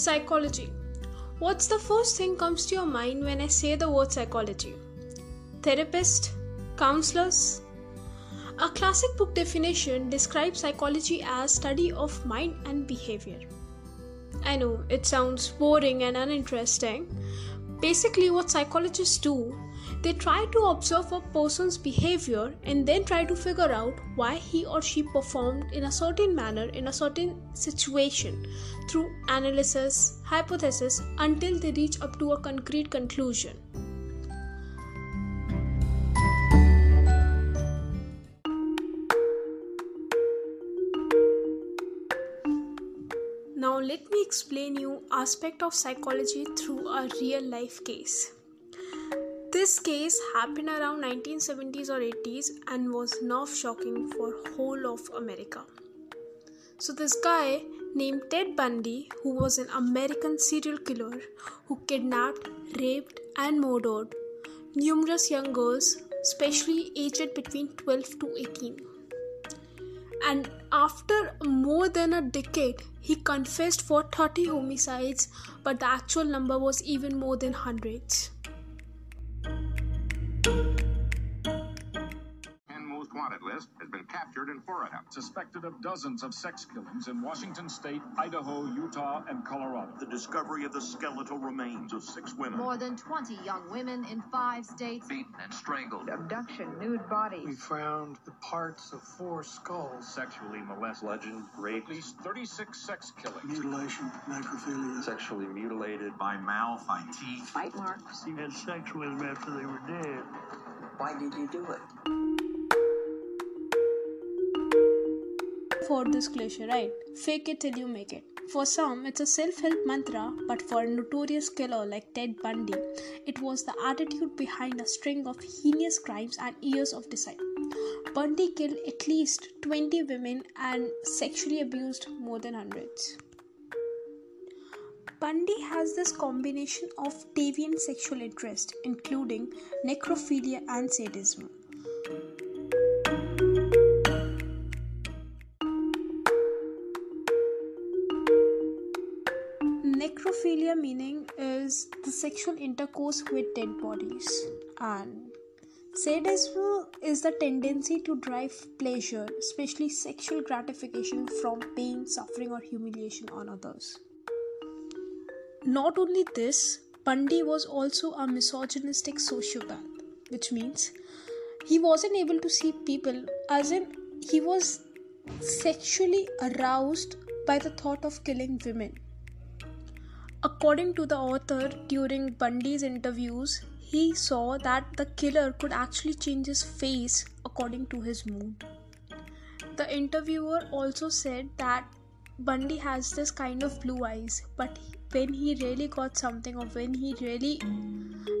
Psychology. What's the first thing comes to your mind when I say the word psychology? Therapist? Counselors? A classic book definition describes psychology as study of mind and behavior. I know it sounds boring and uninteresting. Basically what psychologists do they try to observe a person's behavior and then try to figure out why he or she performed in a certain manner in a certain situation through analysis, hypothesis until they reach up to a concrete conclusion. Now let me explain you aspect of psychology through a real life case. This case happened around 1970s or 80s and was nerve shocking for whole of America. So this guy named Ted Bundy who was an American serial killer who kidnapped, raped and murdered numerous young girls especially aged between 12 to 18. And after more than a decade, he confessed for 30 homicides, but the actual number was even more than hundreds. Been in Florida. Suspected of dozens of sex killings in Washington state, Idaho, Utah, and Colorado. The discovery of the skeletal remains of six women. More than 20 young women in five states. Beaten and strangled. Abduction, nude bodies. We found the parts of four skulls. Sexually molested. Legend, rape. At least 36 sex killings. Mutilation, necrophilia. Sexually mutilated by mouth, by teeth. Bite marks. You had sex with them after they were dead. Why did you do it? For this cliche, right? Fake it till you make it. For some, it's a self help mantra, but for a notorious killer like Ted Bundy, it was the attitude behind a string of heinous crimes and years of deceit. Bundy killed at least 20 women and sexually abused more than hundreds. Bundy has this combination of deviant sexual interest, including necrophilia and sadism. Necrophilia meaning is the sexual intercourse with dead bodies. And sadism is the tendency to drive pleasure especially sexual gratification from pain suffering or humiliation on others. Not only this bundy was also a misogynistic sociopath which means he wasn't able to see people as in he was sexually aroused by the thought of killing women According to the author, during Bundy's interviews, he saw that the killer could actually change his face according to his mood. The interviewer also said that Bundy has this kind of blue eyes, but when he really got something or when he really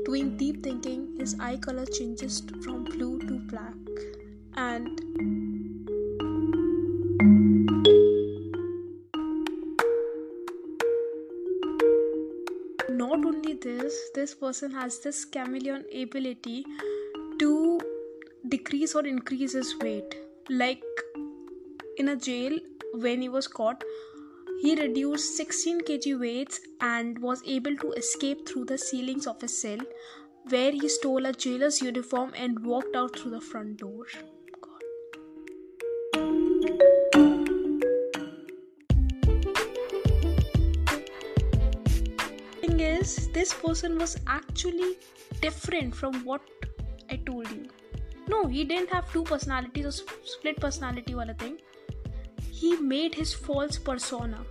doing deep thinking, his eye color changes from blue to black. And this person has this chameleon ability to decrease or increase his weight. Like in a jail when he was caught he reduced 16 kg weights and was able to escape through the ceilings of his cell where he stole a jailer's uniform and walked out through the front door is this person was actually different from what I told you. No, he didn't have two personalities or split personality wala thing. He made his false persona.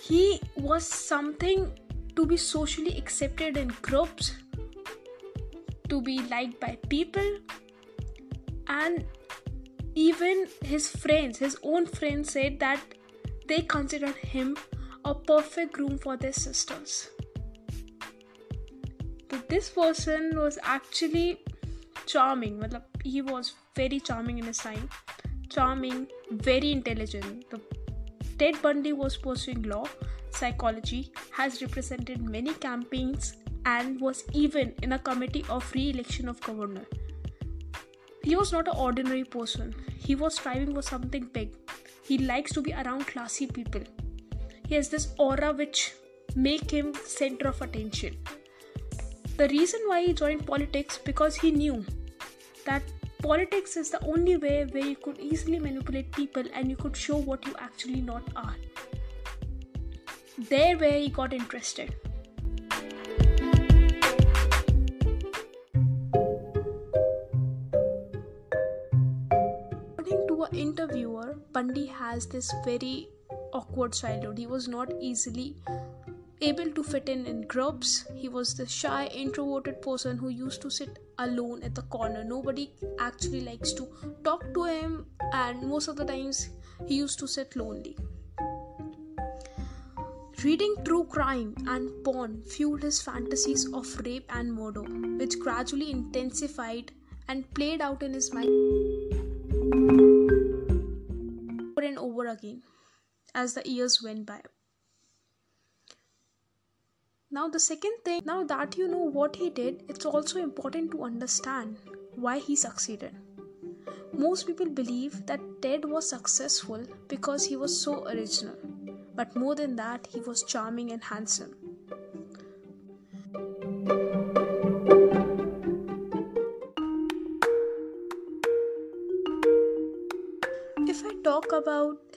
He was something to be socially accepted in groups, to be liked by people, and even his friends, his own friends, said that they considered him a perfect groom for their sisters this person was actually charming. He was very charming in his time. Charming, very intelligent. The Ted Bundy was pursuing law, psychology, has represented many campaigns, and was even in a committee of re election of governor. He was not an ordinary person, he was striving for something big. He likes to be around classy people. he has this aura which make him center of attention the reason why he joined politics because he knew that politics is the only way where you could easily manipulate people and you could show what you actually not are. There where he got interested. According to an interviewer bundy has this very awkward childhood. He was not easily able to fit in in groups. He was the shy, introverted person who used to sit alone at the corner. Nobody actually likes to talk to him, and most of the times he used to sit lonely. Reading true crime and porn fueled his fantasies of rape and murder, which gradually intensified and played out in his mind over and over again as the years went by. Now, the second thing, now that you know what he did, it's also important to understand why he succeeded. Most people believe that Ted was successful because he was so original, but more than that, he was charming and handsome.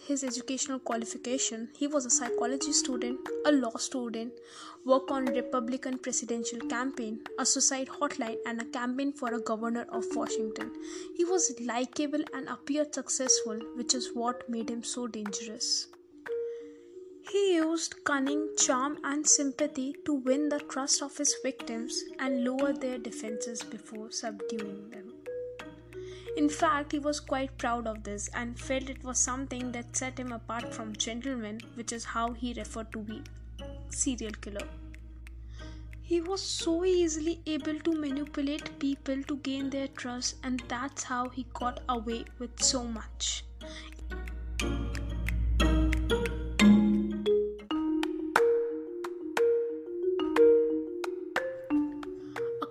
His educational qualification, he was a psychology student, a law student, worked on Republican presidential campaign, a suicide hotline, and a campaign for a governor of Washington. He was likable and appeared successful, which is what made him so dangerous. He used cunning, charm, and sympathy to win the trust of his victims and lower their defenses before subduing them. In fact, he was quite proud of this and felt it was something that set him apart from gentlemen, which is how he referred to be serial killer. He was so easily able to manipulate people to gain their trust, and that's how he got away with so much.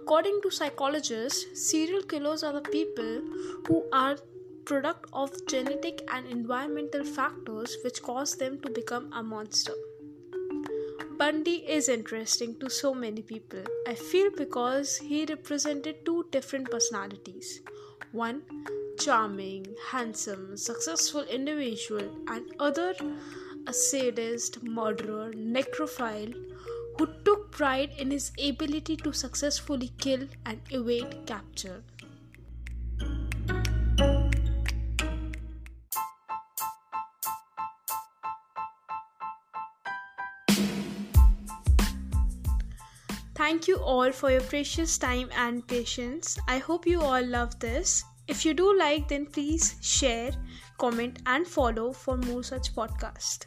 According to psychologists, serial killers are the people who are product of genetic and environmental factors which cause them to become a monster. Bundy is interesting to so many people. I feel because he represented two different personalities. One charming, handsome, successful individual and other a sadist, murderer, necrophile who took pride in his ability to successfully kill and evade capture. Thank you all for your precious time and patience. I hope you all love this. If you do like, then please share, comment, and follow for more such podcasts.